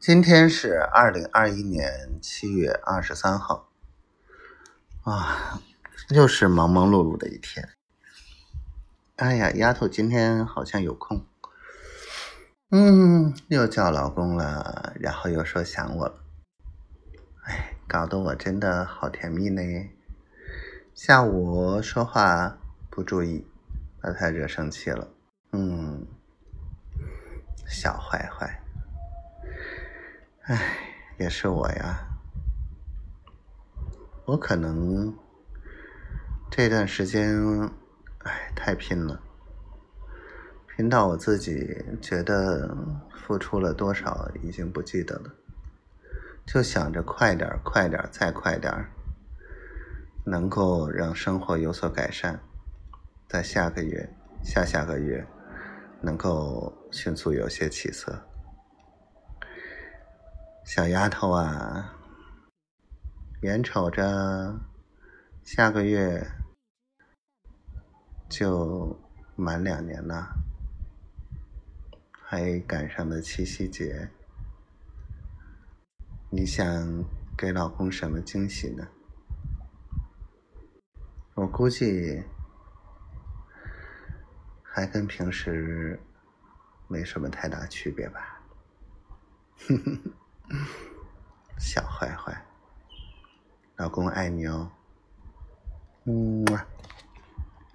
今天是二零二一年七月二十三号，啊，又是忙忙碌碌的一天。哎呀，丫头今天好像有空，嗯，又叫老公了，然后又说想我了，哎，搞得我真的好甜蜜呢。下午说话不注意，把他惹生气了，嗯，小坏坏。唉，也是我呀。我可能这段时间，唉，太拼了，拼到我自己觉得付出了多少已经不记得了，就想着快点，快点，再快点，能够让生活有所改善，在下个月、下下个月能够迅速有些起色。小丫头啊，眼瞅着下个月就满两年了，还赶上了七夕节，你想给老公什么惊喜呢？我估计还跟平时没什么太大区别吧。哼哼哼。小坏坏，老公爱你哦，嗯。